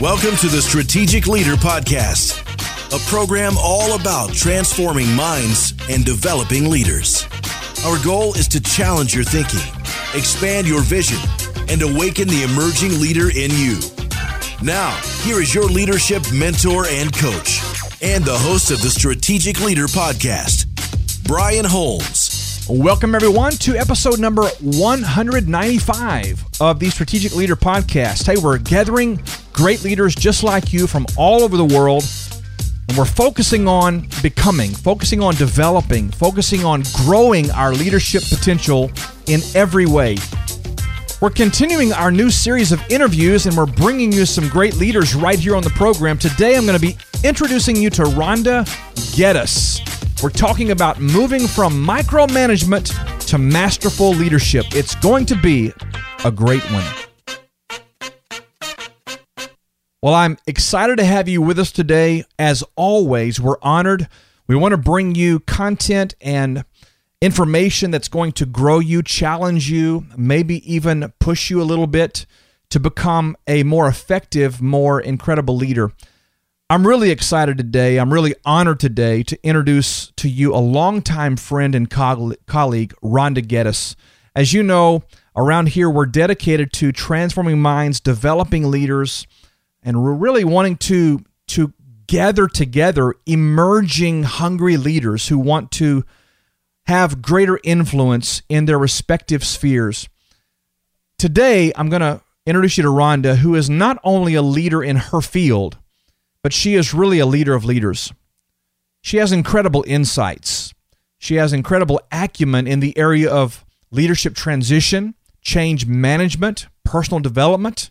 Welcome to the Strategic Leader Podcast, a program all about transforming minds and developing leaders. Our goal is to challenge your thinking, expand your vision, and awaken the emerging leader in you. Now, here is your leadership mentor and coach, and the host of the Strategic Leader Podcast, Brian Holmes. Welcome, everyone, to episode number 195 of the Strategic Leader Podcast. Hey, we're gathering great leaders just like you from all over the world, and we're focusing on becoming, focusing on developing, focusing on growing our leadership potential in every way. We're continuing our new series of interviews, and we're bringing you some great leaders right here on the program. Today, I'm going to be introducing you to Rhonda Geddis. We're talking about moving from micromanagement to masterful leadership. It's going to be a great one. Well, I'm excited to have you with us today. As always, we're honored. We want to bring you content and information that's going to grow you, challenge you, maybe even push you a little bit to become a more effective, more incredible leader. I'm really excited today. I'm really honored today to introduce to you a longtime friend and colleague, Rhonda Geddis. As you know, around here we're dedicated to transforming minds, developing leaders, and we're really wanting to to gather together emerging hungry leaders who want to have greater influence in their respective spheres. Today, I'm going to introduce you to Rhonda, who is not only a leader in her field, but she is really a leader of leaders. She has incredible insights. She has incredible acumen in the area of leadership transition, change management, personal development,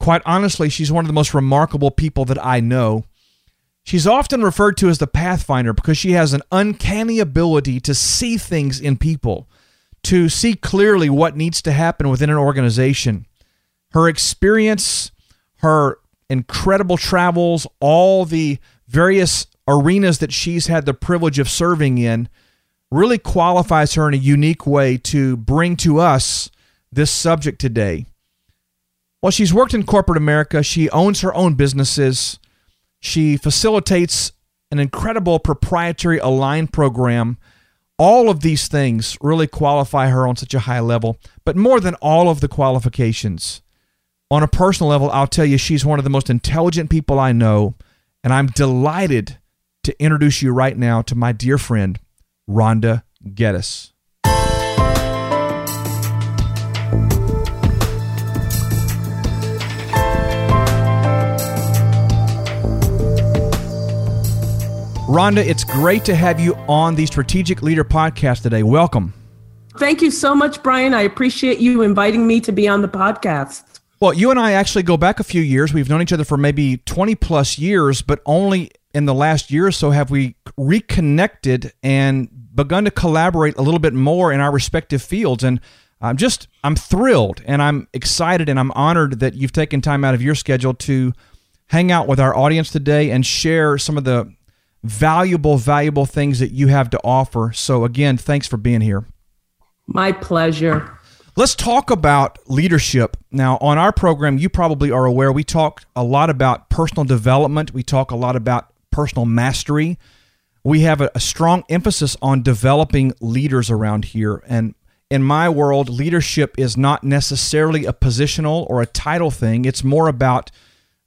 Quite honestly, she's one of the most remarkable people that I know. She's often referred to as the Pathfinder because she has an uncanny ability to see things in people, to see clearly what needs to happen within an organization. Her experience, her incredible travels, all the various arenas that she's had the privilege of serving in really qualifies her in a unique way to bring to us this subject today. Well, she's worked in corporate America. She owns her own businesses. She facilitates an incredible proprietary ALIGN program. All of these things really qualify her on such a high level. But more than all of the qualifications, on a personal level, I'll tell you, she's one of the most intelligent people I know. And I'm delighted to introduce you right now to my dear friend, Rhonda Geddis. Rhonda, it's great to have you on the Strategic Leader podcast today. Welcome. Thank you so much, Brian. I appreciate you inviting me to be on the podcast. Well, you and I actually go back a few years. We've known each other for maybe 20 plus years, but only in the last year or so have we reconnected and begun to collaborate a little bit more in our respective fields. And I'm just, I'm thrilled and I'm excited and I'm honored that you've taken time out of your schedule to hang out with our audience today and share some of the valuable, valuable things that you have to offer. So, again, thanks for being here. My pleasure. Let's talk about leadership. Now, on our program, you probably are aware we talk a lot about personal development, we talk a lot about personal mastery. We have a, a strong emphasis on developing leaders around here. And in my world, leadership is not necessarily a positional or a title thing, it's more about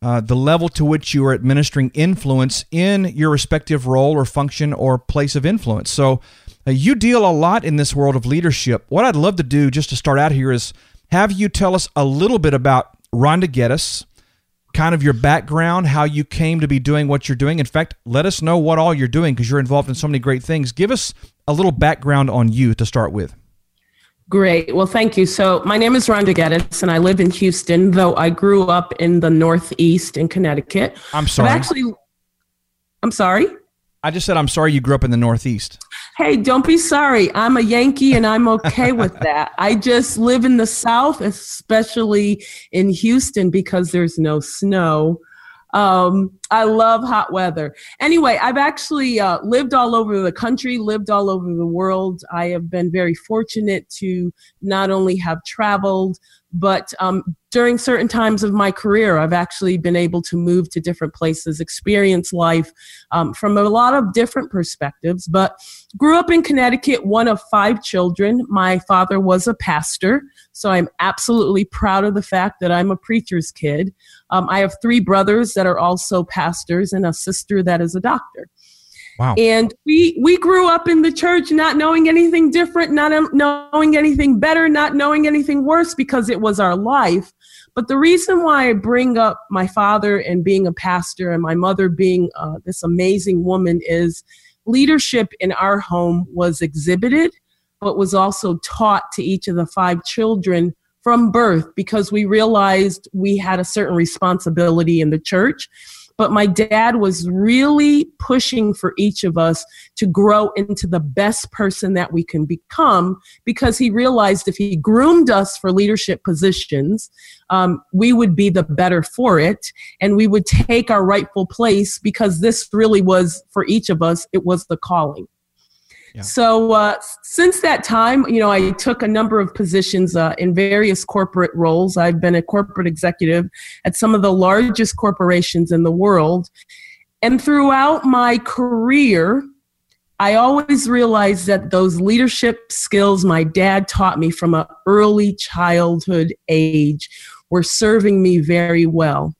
uh, the level to which you are administering influence in your respective role or function or place of influence. So uh, you deal a lot in this world of leadership. What I'd love to do just to start out here is have you tell us a little bit about Rhonda Geddis, kind of your background, how you came to be doing what you're doing. In fact, let us know what all you're doing because you're involved in so many great things. Give us a little background on you to start with. Great. Well, thank you. So, my name is Rhonda Geddis, and I live in Houston, though I grew up in the Northeast in Connecticut. I'm sorry. I've actually, I'm sorry. I just said I'm sorry you grew up in the Northeast. Hey, don't be sorry. I'm a Yankee and I'm okay with that. I just live in the South, especially in Houston because there's no snow. Um, I love hot weather. Anyway, I've actually uh, lived all over the country, lived all over the world. I have been very fortunate to not only have traveled, but um, during certain times of my career, I've actually been able to move to different places, experience life um, from a lot of different perspectives. But grew up in Connecticut, one of five children. My father was a pastor, so I'm absolutely proud of the fact that I'm a preacher's kid. Um, I have three brothers that are also pastors and a sister that is a doctor. Wow. And we we grew up in the church not knowing anything different, not knowing anything better, not knowing anything worse because it was our life. But the reason why I bring up my father and being a pastor and my mother being uh, this amazing woman is leadership in our home was exhibited, but was also taught to each of the five children from birth because we realized we had a certain responsibility in the church but my dad was really pushing for each of us to grow into the best person that we can become because he realized if he groomed us for leadership positions, um, we would be the better for it and we would take our rightful place because this really was for each of us, it was the calling. So uh, since that time, you know, I took a number of positions uh, in various corporate roles. I've been a corporate executive at some of the largest corporations in the world. And throughout my career, I always realized that those leadership skills my dad taught me from an early childhood age were serving me very well.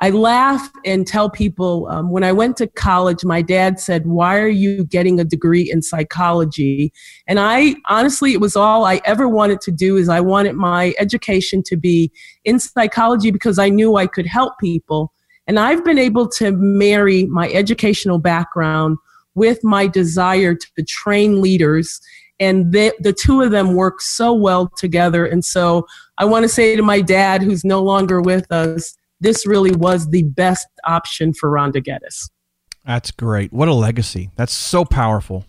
I laugh and tell people um, when I went to college, my dad said, Why are you getting a degree in psychology? And I honestly, it was all I ever wanted to do is I wanted my education to be in psychology because I knew I could help people. And I've been able to marry my educational background with my desire to train leaders and the, the two of them work so well together. And so I want to say to my dad, who's no longer with us, this really was the best option for Rhonda Geddis. That's great. What a legacy. That's so powerful.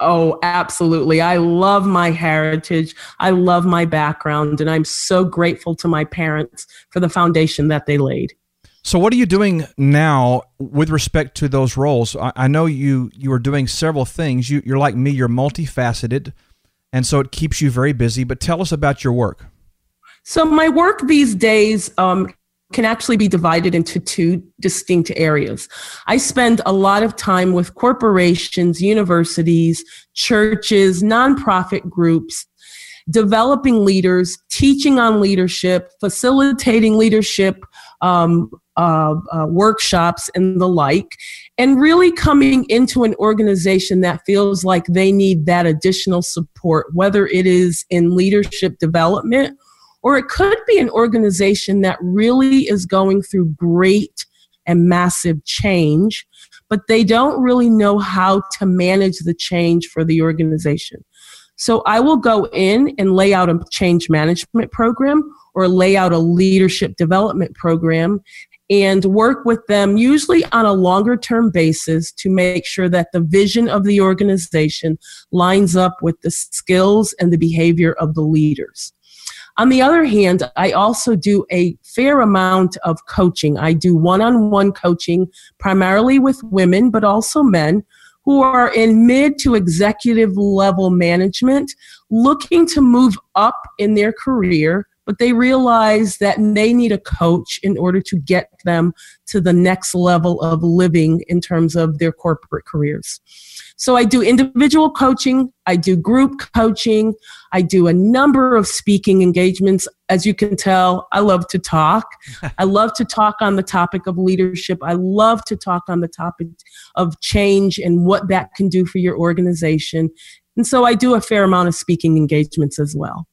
Oh, absolutely. I love my heritage. I love my background, and I'm so grateful to my parents for the foundation that they laid. So, what are you doing now with respect to those roles? I, I know you you are doing several things. You, you're like me. You're multifaceted, and so it keeps you very busy. But tell us about your work. So, my work these days um, can actually be divided into two distinct areas. I spend a lot of time with corporations, universities, churches, nonprofit groups, developing leaders, teaching on leadership, facilitating leadership um, uh, uh, workshops and the like, and really coming into an organization that feels like they need that additional support, whether it is in leadership development or it could be an organization that really is going through great and massive change, but they don't really know how to manage the change for the organization. So I will go in and lay out a change management program or lay out a leadership development program and work with them usually on a longer term basis to make sure that the vision of the organization lines up with the skills and the behavior of the leaders. On the other hand, I also do a fair amount of coaching. I do one on one coaching, primarily with women, but also men who are in mid to executive level management looking to move up in their career but they realize that they need a coach in order to get them to the next level of living in terms of their corporate careers. So I do individual coaching, I do group coaching, I do a number of speaking engagements. As you can tell, I love to talk. I love to talk on the topic of leadership. I love to talk on the topic of change and what that can do for your organization. And so I do a fair amount of speaking engagements as well.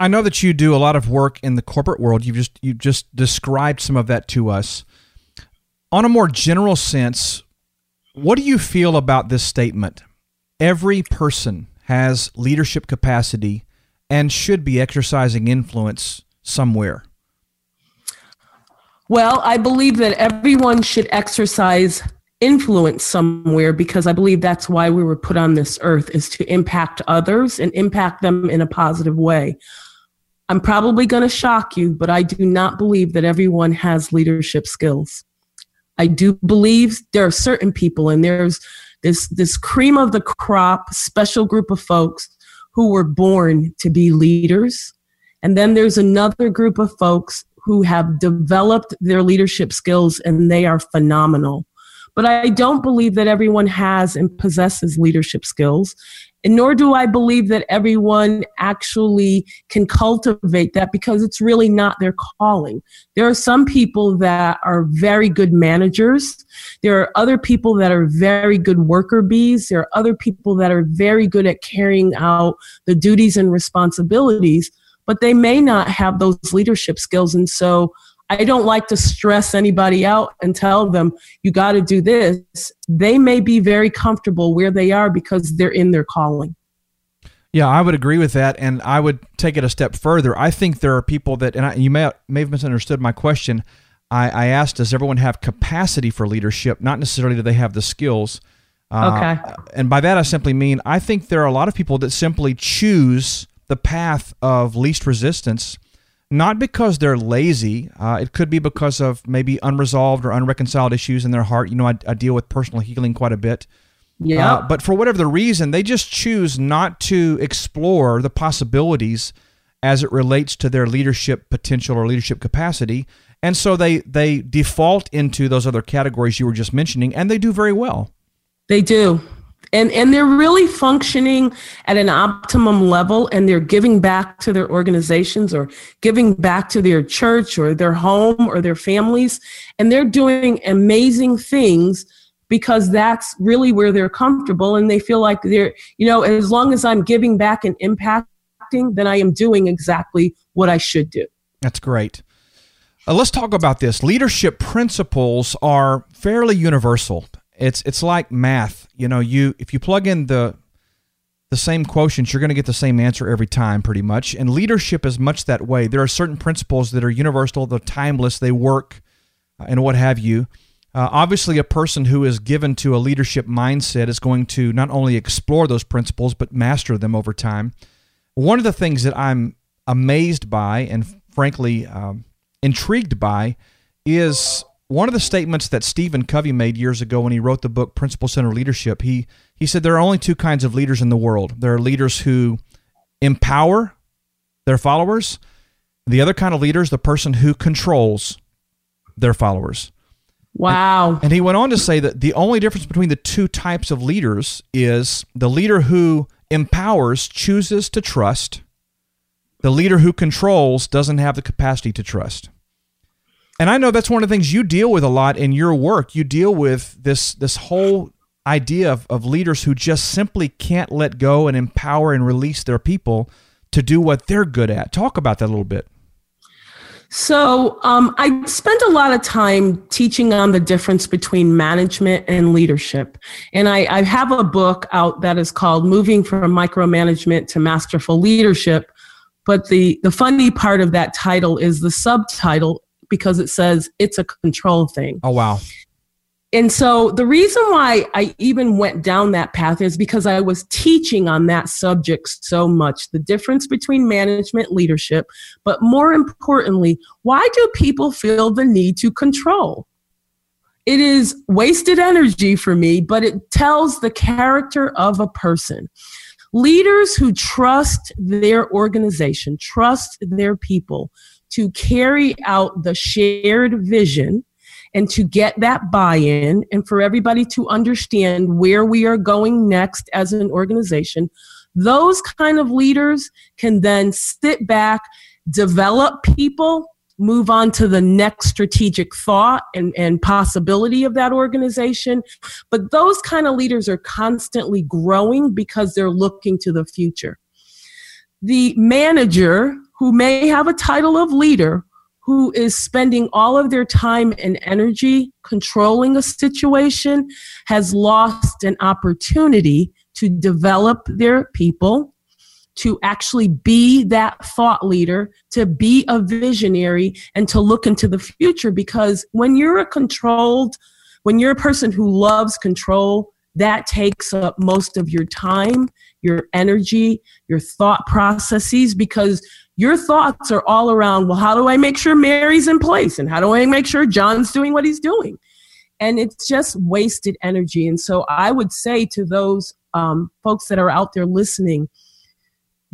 I know that you do a lot of work in the corporate world. You've just you just described some of that to us. On a more general sense, what do you feel about this statement? Every person has leadership capacity and should be exercising influence somewhere. Well, I believe that everyone should exercise influence somewhere because I believe that's why we were put on this earth is to impact others and impact them in a positive way. I'm probably going to shock you, but I do not believe that everyone has leadership skills. I do believe there are certain people, and there's this this cream of the crop special group of folks who were born to be leaders And then there's another group of folks who have developed their leadership skills and they are phenomenal. But I don't believe that everyone has and possesses leadership skills. And nor do I believe that everyone actually can cultivate that because it's really not their calling. There are some people that are very good managers. There are other people that are very good worker bees. There are other people that are very good at carrying out the duties and responsibilities, but they may not have those leadership skills. And so I don't like to stress anybody out and tell them, you got to do this. They may be very comfortable where they are because they're in their calling. Yeah, I would agree with that, and I would take it a step further. I think there are people that, and I, you may may have misunderstood my question. I, I, asked, does everyone have capacity for leadership? Not necessarily do they have the skills. Uh, okay. And by that, I simply mean I think there are a lot of people that simply choose the path of least resistance not because they're lazy. Uh, it could be because of maybe unresolved or unreconciled issues in their heart. You know, I, I deal with personal healing quite a bit. Yeah. Uh, but for whatever the reason, they just choose not to explore the possibilities as it relates to their leadership potential or leadership capacity. And so they they default into those other categories you were just mentioning, and they do very well. They do and and they're really functioning at an optimum level and they're giving back to their organizations or giving back to their church or their home or their families. And they're doing amazing things because that's really where they're comfortable and they feel like they're you know as long as i'm giving back and impacting then i am doing exactly what i should do. That's great. Uh, let's talk about this. Leadership principles are fairly universal it's it's like math. You know, you if you plug in the the same quotients, you're going to get the same answer every time, pretty much. And leadership is much that way. There are certain principles that are universal, they're timeless, they work, uh, and what have you. Uh, obviously, a person who is given to a leadership mindset is going to not only explore those principles, but master them over time. One of the things that I'm amazed by and frankly um, intrigued by is one of the statements that Stephen Covey made years ago when he wrote the book Principle Center Leadership, he he said there are only two kinds of leaders in the world. There are leaders who empower their followers. The other kind of leader is the person who controls their followers. Wow. And, and he went on to say that the only difference between the two types of leaders is the leader who empowers chooses to trust. The leader who controls doesn't have the capacity to trust. And I know that's one of the things you deal with a lot in your work. You deal with this this whole idea of, of leaders who just simply can't let go and empower and release their people to do what they're good at. Talk about that a little bit. So, um, I spent a lot of time teaching on the difference between management and leadership. And I, I have a book out that is called Moving from Micromanagement to Masterful Leadership. But the, the funny part of that title is the subtitle because it says it's a control thing. Oh, wow. And so the reason why I even went down that path is because I was teaching on that subject so much the difference between management leadership, but more importantly, why do people feel the need to control? It is wasted energy for me, but it tells the character of a person. Leaders who trust their organization, trust their people, to carry out the shared vision and to get that buy in and for everybody to understand where we are going next as an organization, those kind of leaders can then sit back, develop people, move on to the next strategic thought and, and possibility of that organization. But those kind of leaders are constantly growing because they're looking to the future. The manager who may have a title of leader who is spending all of their time and energy controlling a situation has lost an opportunity to develop their people, to actually be that thought leader, to be a visionary, and to look into the future. Because when you're a controlled, when you're a person who loves control, that takes up most of your time, your energy, your thought processes, because your thoughts are all around, well, how do I make sure Mary's in place? And how do I make sure John's doing what he's doing? And it's just wasted energy. And so I would say to those um, folks that are out there listening,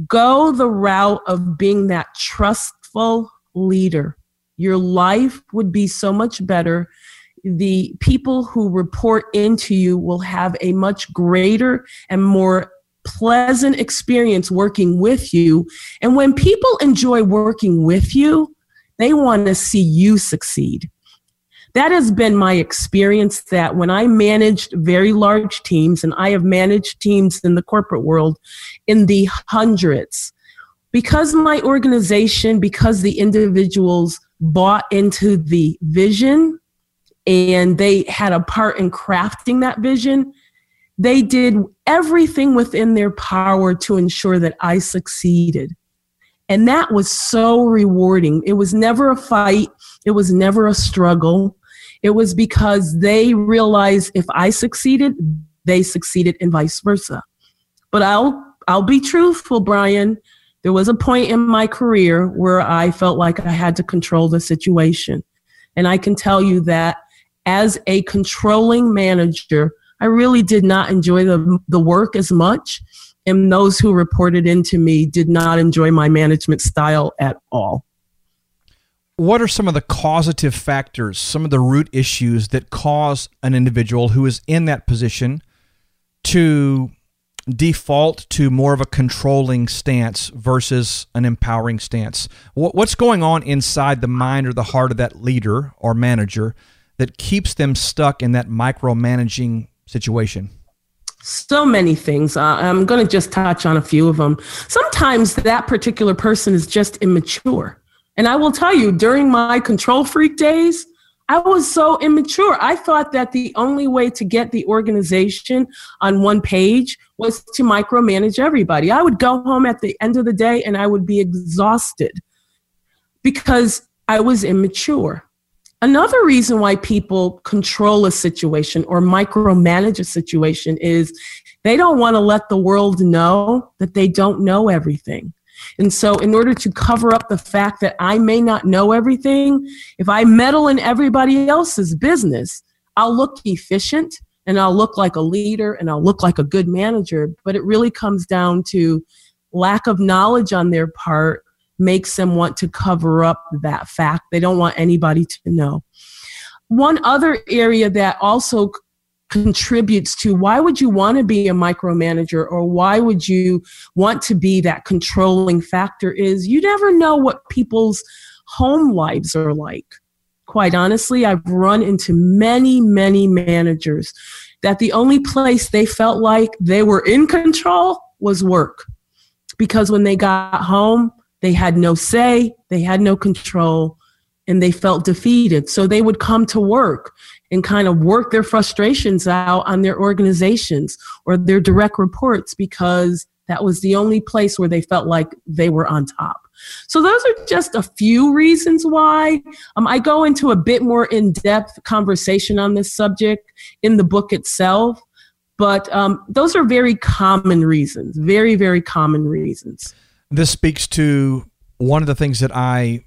go the route of being that trustful leader. Your life would be so much better. The people who report into you will have a much greater and more pleasant experience working with you. And when people enjoy working with you, they want to see you succeed. That has been my experience that when I managed very large teams, and I have managed teams in the corporate world in the hundreds, because my organization, because the individuals bought into the vision and they had a part in crafting that vision, they did everything within their power to ensure that I succeeded. And that was so rewarding. It was never a fight, it was never a struggle. It was because they realized if I succeeded, they succeeded and vice versa. But I'll I'll be truthful, Brian. There was a point in my career where I felt like I had to control the situation. And I can tell you that as a controlling manager, I really did not enjoy the, the work as much. And those who reported into me did not enjoy my management style at all. What are some of the causative factors, some of the root issues that cause an individual who is in that position to default to more of a controlling stance versus an empowering stance? What's going on inside the mind or the heart of that leader or manager that keeps them stuck in that micromanaging situation? So many things. Uh, I'm going to just touch on a few of them. Sometimes that particular person is just immature. And I will tell you, during my control freak days, I was so immature. I thought that the only way to get the organization on one page was to micromanage everybody. I would go home at the end of the day and I would be exhausted because I was immature. Another reason why people control a situation or micromanage a situation is they don't want to let the world know that they don't know everything. And so, in order to cover up the fact that I may not know everything, if I meddle in everybody else's business, I'll look efficient and I'll look like a leader and I'll look like a good manager. But it really comes down to lack of knowledge on their part makes them want to cover up that fact. They don't want anybody to know. One other area that also contributes to why would you want to be a micromanager or why would you want to be that controlling factor is you never know what people's home lives are like. Quite honestly, I've run into many, many managers that the only place they felt like they were in control was work. Because when they got home, they had no say, they had no control, and they felt defeated. So they would come to work and kind of work their frustrations out on their organizations or their direct reports because that was the only place where they felt like they were on top. So those are just a few reasons why. Um, I go into a bit more in-depth conversation on this subject in the book itself, but um, those are very common reasons, very very common reasons. This speaks to one of the things that I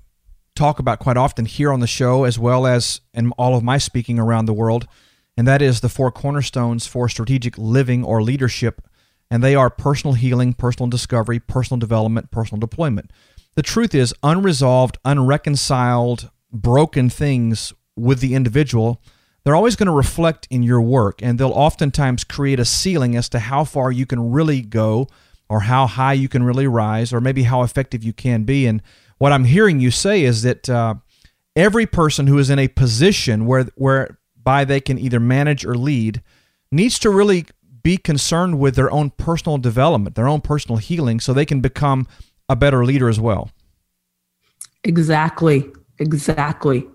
talk about quite often here on the show, as well as in all of my speaking around the world, and that is the four cornerstones for strategic living or leadership. And they are personal healing, personal discovery, personal development, personal deployment. The truth is, unresolved, unreconciled, broken things with the individual, they're always going to reflect in your work, and they'll oftentimes create a ceiling as to how far you can really go or how high you can really rise or maybe how effective you can be. And what I'm hearing you say is that uh, every person who is in a position where whereby they can either manage or lead needs to really be concerned with their own personal development, their own personal healing, so they can become a better leader as well. Exactly. Exactly.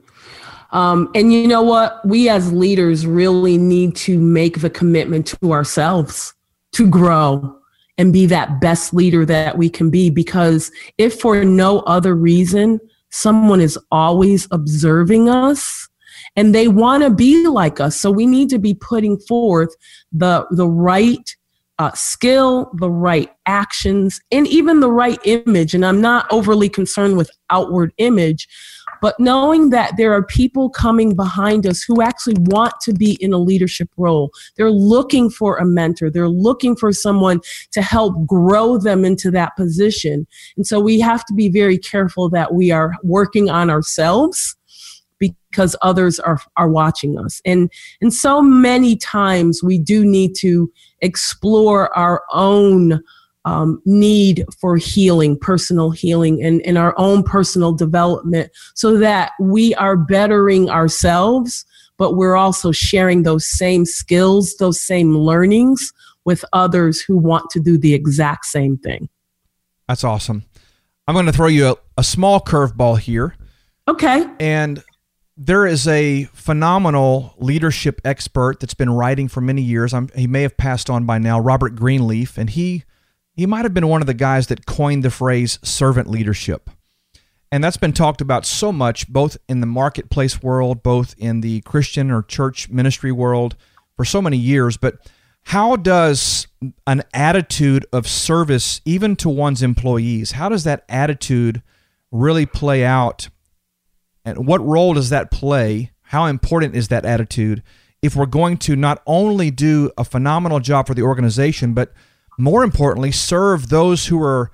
Um, and you know what? We as leaders really need to make the commitment to ourselves to grow, and be that best leader that we can be. Because if for no other reason, someone is always observing us and they want to be like us. So we need to be putting forth the, the right uh, skill, the right actions, and even the right image. And I'm not overly concerned with outward image, but knowing that there are people coming behind us who actually want to be in a leadership role. They're looking for a mentor. They're looking for someone to help grow them into that position. And so we have to be very careful that we are working on ourselves because others are are watching us and and so many times we do need to explore our own um, need for healing, personal healing, and, and our own personal development so that we are bettering ourselves, but we're also sharing those same skills, those same learnings with others who want to do the exact same thing. That's awesome. I'm going to throw you a, a small curveball here. Okay. And there is a phenomenal leadership expert that's been writing for many years. I'm, he may have passed on by now, Robert Greenleaf, and he he might have been one of the guys that coined the phrase servant leadership. And that's been talked about so much, both in the marketplace world, both in the Christian or church ministry world for so many years. But how does an attitude of service, even to one's employees, how does that attitude really play out and what role does that play? How important is that attitude if we're going to not only do a phenomenal job for the organization, but more importantly, serve those who are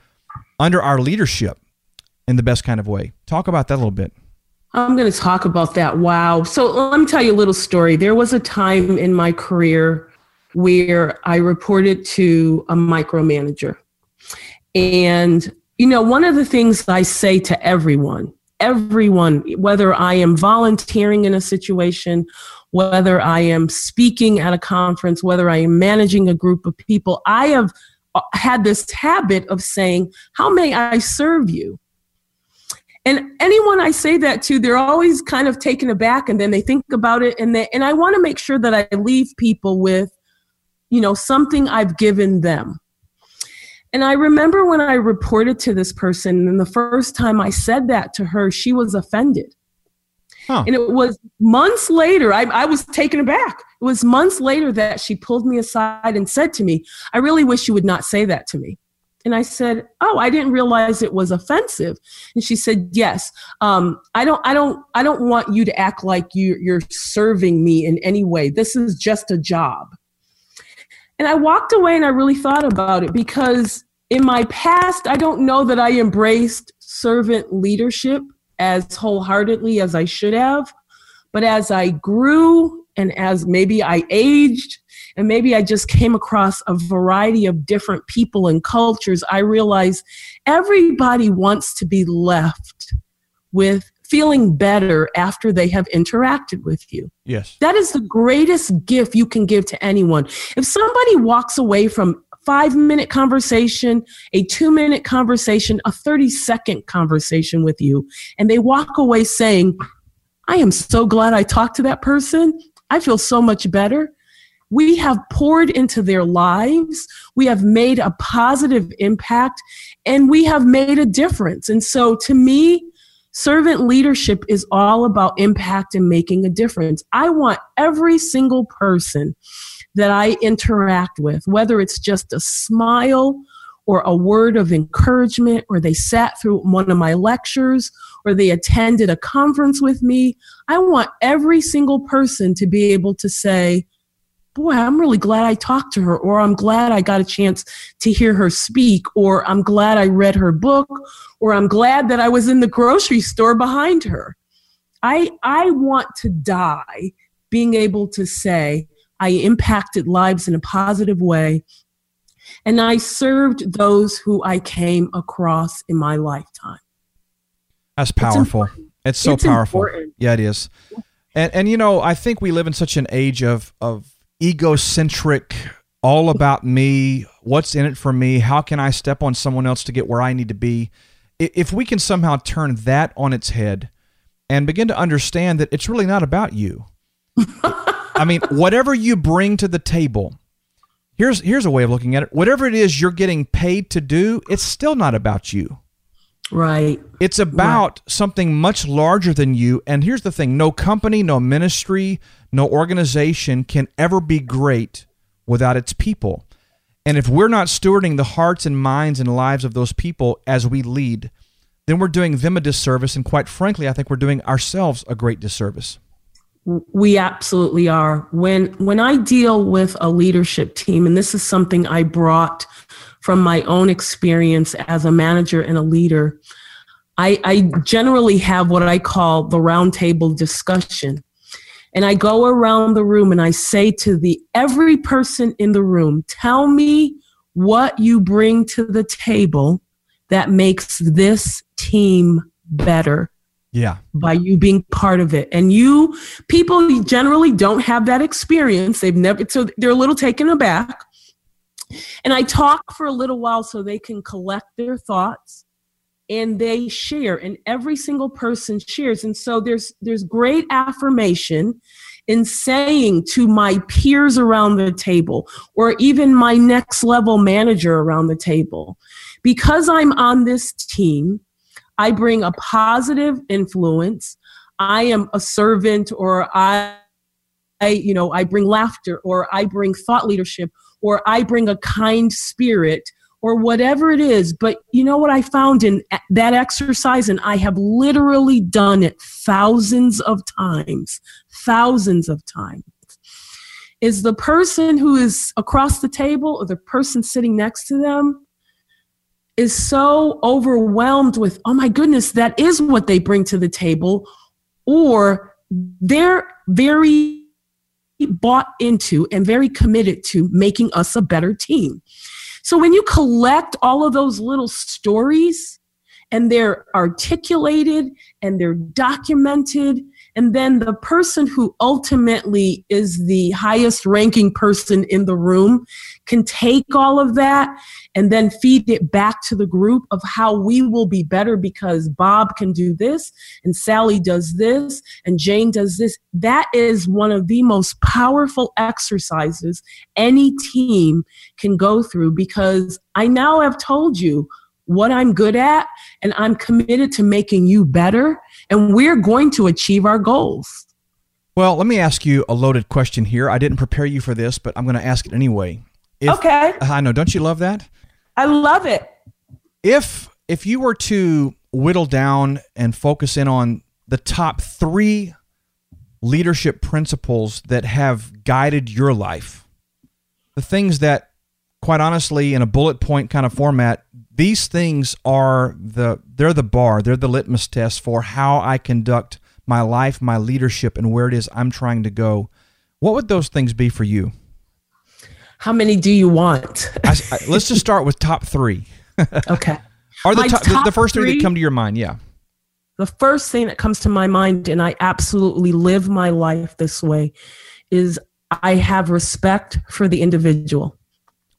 under our leadership in the best kind of way? Talk about that a little bit. I'm going to talk about that. Wow. So let me tell you a little story. There was a time in my career where I reported to a micromanager. And, you know, one of the things I say to everyone everyone, whether I am volunteering in a situation, whether I am speaking at a conference, whether I am managing a group of people, I have uh, had this habit of saying, How may I serve you? And anyone I say that to, they're always kind of taken aback and then they think about it. And, they, and I want to make sure that I leave people with, you know, something I've given them. And I remember when I reported to this person, and the first time I said that to her, she was offended. Huh. And it was months later, I, I was taken aback. It was months later that she pulled me aside and said to me, I really wish you would not say that to me. And I said, "Oh, I didn't realize it was offensive." And she said, "Yes, um, I don't, I don't, I don't want you to act like you, you're serving me in any way. This is just a job." And I walked away and I really thought about it because in my past, I don't know that I embraced servant leadership as wholeheartedly as I should have. But as I grew and as maybe I aged, and maybe I just came across a variety of different people and cultures, I realized everybody wants to be left with feeling better after they have interacted with you. Yes. That is the greatest gift you can give to anyone. If somebody walks away from five minute conversation, a two minute conversation, a 30 second conversation with you, and they walk away saying, I am so glad I talked to that person. I feel so much better. We have poured into their lives. We have made a positive impact and we have made a difference. And so to me, Servant leadership is all about impact and making a difference. I want every single person that I interact with, whether it's just a smile or a word of encouragement, or they sat through one of my lectures, or they attended a conference with me, I want every single person to be able to say, boy, I'm really glad I talked to her, or I'm glad I got a chance to hear her speak, or I'm glad I read her book, or I'm glad that I was in the grocery store behind her. I, I want to die being able to say, I impacted lives in a positive way, and I served those who I came across in my lifetime. That's powerful. It's, it's so it's powerful. Important. Yeah, it is. And and you know, I think we live in such an age of of egocentric, all about me, what's in it for me, how can I step on someone else to get where I need to be? If we can somehow turn that on its head and begin to understand that it's really not about you. I mean, whatever you bring to the table, here's here's a way of looking at it. Whatever it is you're getting paid to do, it's still not about you. Right. It's about right. something much larger than you. And here's the thing no company, no ministry, no organization can ever be great without its people. And if we're not stewarding the hearts and minds and lives of those people as we lead, then we're doing them a disservice. And quite frankly, I think we're doing ourselves a great disservice. We absolutely are. When when I deal with a leadership team, and this is something I brought from my own experience as a manager and a leader, I, I generally have what I call the roundtable discussion. And I go around the room and I say to the every person in the room, tell me what you bring to the table that makes this team better. Yeah. By you being part of it. And you people generally don't have that experience. They've never so they're a little taken aback. And I talk for a little while so they can collect their thoughts and they share and every single person shares. And so there's there's great affirmation in saying to my peers around the table or even my next level manager around the table because i'm on this team i bring a positive influence. I am a servant or i I, you know, I bring laughter or I bring thought leadership or I bring a kind spirit or whatever it is. But you know what I found in that exercise, and I have literally done it thousands of times, thousands of times, is the person who is across the table or the person sitting next to them is so overwhelmed with, oh my goodness, that is what they bring to the table, or they're very bought into and very committed to making us a better team. So when you collect all of those little stories and they're articulated and they're documented and then the person who ultimately is the highest ranking person in the room can take all of that and then feed it back to the group of how we will be better because Bob can do this and Sally does this and Jane does this. That is one of the most powerful exercises any team can go through because I now have told you what I'm good at, and I'm committed to making you better, and we're going to achieve our goals. Well, let me ask you a loaded question here. I didn't prepare you for this, but I'm going to ask it anyway. If, okay. I know. Don't you love that? I love it. If if you were to whittle down and focus in on the top three leadership principles that have guided your life, the things that, quite honestly, in a bullet point kind of format, these things are the they're the bar they're the litmus test for how i conduct my life my leadership and where it is i'm trying to go. What would those things be for you? How many do you want? I, I, let's just start with top three. Okay. Are the, top, the, the first three, three that come to your mind? Yeah. The first thing that comes to my mind and i absolutely live my life this way is i have respect for the individual.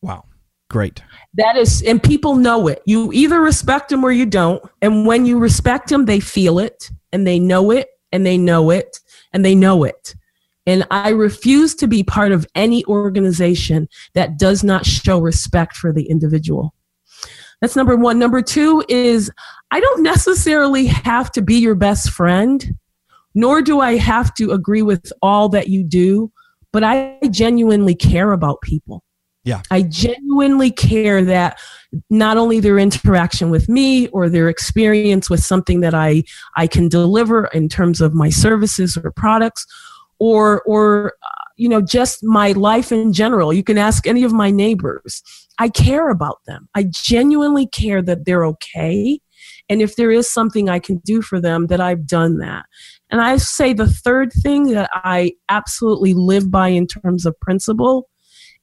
Wow great that is, and people know it. You either respect them or you don't. And when you respect them, they feel it and they know it and they know it and they know it. And I refuse to be part of any organization that does not show respect for the individual. That's number one. Number two is I don't necessarily have to be your best friend, nor do I have to agree with all that you do, but I genuinely care about people. Yeah. I genuinely care that not only their interaction with me or their experience with something that I I can deliver in terms of my services or products or or you know just my life in general. You can ask any of my neighbors. I care about them. I genuinely care that they're okay and if there is something I can do for them that I've done that. And I say the third thing that I absolutely live by in terms of principle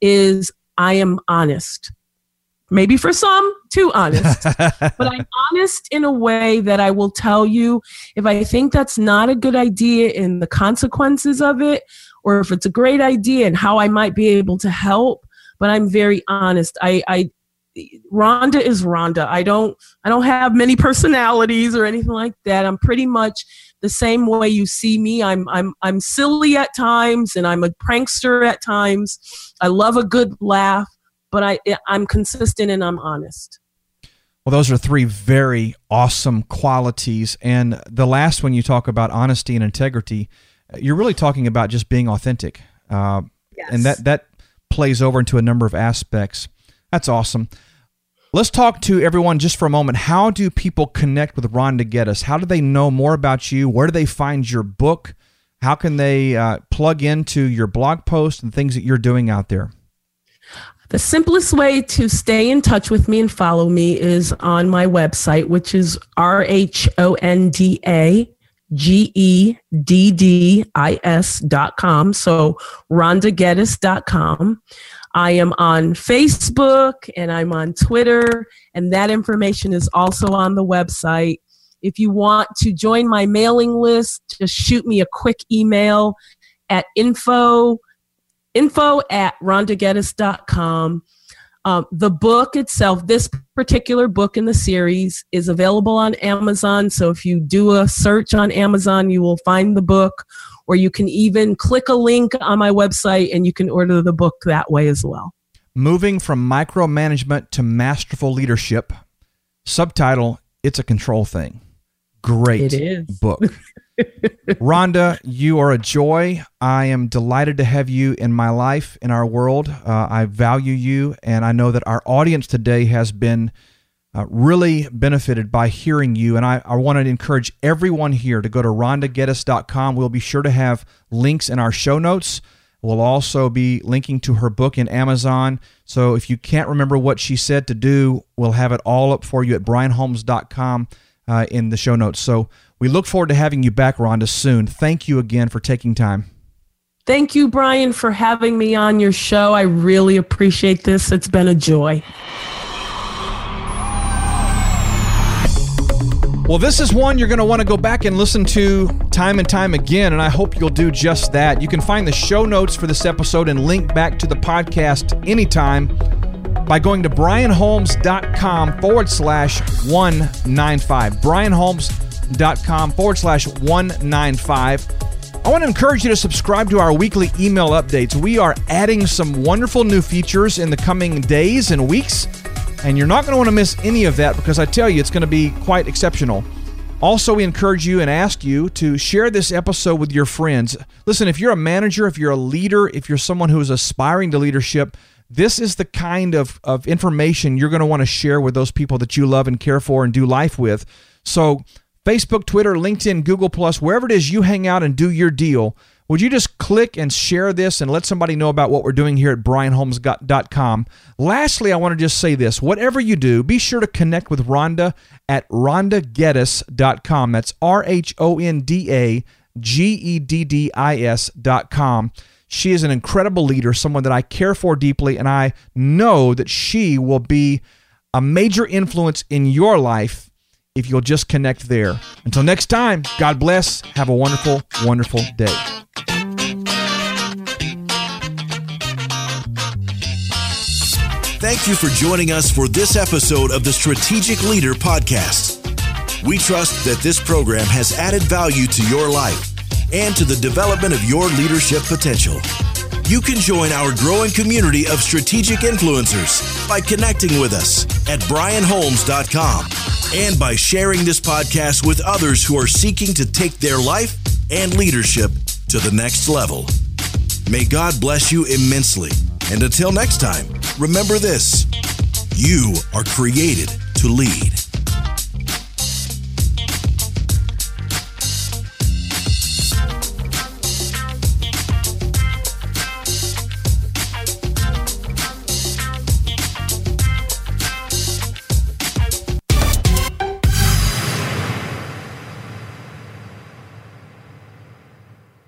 is I am honest. Maybe for some, too honest. but I'm honest in a way that I will tell you if I think that's not a good idea in the consequences of it, or if it's a great idea and how I might be able to help. But I'm very honest. I, I Rhonda is Rhonda. I don't I don't have many personalities or anything like that. I'm pretty much the same way you see me. I'm I'm I'm silly at times and I'm a prankster at times. I love a good laugh, but I I'm consistent and I'm honest. Well, those are three very awesome qualities. And the last one you talk about honesty and integrity, you're really talking about just being authentic. Uh, yes. And that, that plays over into a number of aspects. That's awesome. Let's talk to everyone just for a moment. How do people connect with Rhonda Geddis? How do they know more about you? Where do they find your book? How can they uh, plug into your blog post and things that you're doing out there? The simplest way to stay in touch with me and follow me is on my website, which is R H O N D A G E D D I S dot com. So dot com. I am on Facebook and I'm on Twitter, and that information is also on the website. If you want to join my mailing list, just shoot me a quick email at info info at rhondageddis.com. Um, the book itself, this particular book in the series, is available on Amazon. So if you do a search on Amazon, you will find the book, or you can even click a link on my website and you can order the book that way as well. Moving from micromanagement to masterful leadership. Subtitle It's a Control Thing. Great book. Rhonda, you are a joy. I am delighted to have you in my life, in our world. Uh, I value you, and I know that our audience today has been uh, really benefited by hearing you. And I, I want to encourage everyone here to go to rhondageddis.com. We'll be sure to have links in our show notes. We'll also be linking to her book in Amazon. So if you can't remember what she said to do, we'll have it all up for you at brianholmes.com uh, in the show notes. So we look forward to having you back, Rhonda, soon. Thank you again for taking time. Thank you, Brian, for having me on your show. I really appreciate this. It's been a joy. Well, this is one you're going to want to go back and listen to time and time again, and I hope you'll do just that. You can find the show notes for this episode and link back to the podcast anytime by going to brianholmes.com forward slash 195. Brianholmes.com com forward slash 195. I want to encourage you to subscribe to our weekly email updates. We are adding some wonderful new features in the coming days and weeks, and you're not going to want to miss any of that because I tell you, it's going to be quite exceptional. Also, we encourage you and ask you to share this episode with your friends. Listen, if you're a manager, if you're a leader, if you're someone who is aspiring to leadership, this is the kind of, of information you're going to want to share with those people that you love and care for and do life with. So, Facebook, Twitter, LinkedIn, Google Plus, wherever it is you hang out and do your deal, would you just click and share this and let somebody know about what we're doing here at brianholmes.com? Lastly, I want to just say this whatever you do, be sure to connect with Rhonda at rhondageddis.com. That's R H O N D A G E D D I S.com. She is an incredible leader, someone that I care for deeply, and I know that she will be a major influence in your life if you'll just connect there. Until next time, God bless. Have a wonderful, wonderful day. Thank you for joining us for this episode of the Strategic Leader Podcast. We trust that this program has added value to your life and to the development of your leadership potential. You can join our growing community of strategic influencers by connecting with us at brianholmes.com and by sharing this podcast with others who are seeking to take their life and leadership to the next level. May God bless you immensely. And until next time, remember this you are created to lead.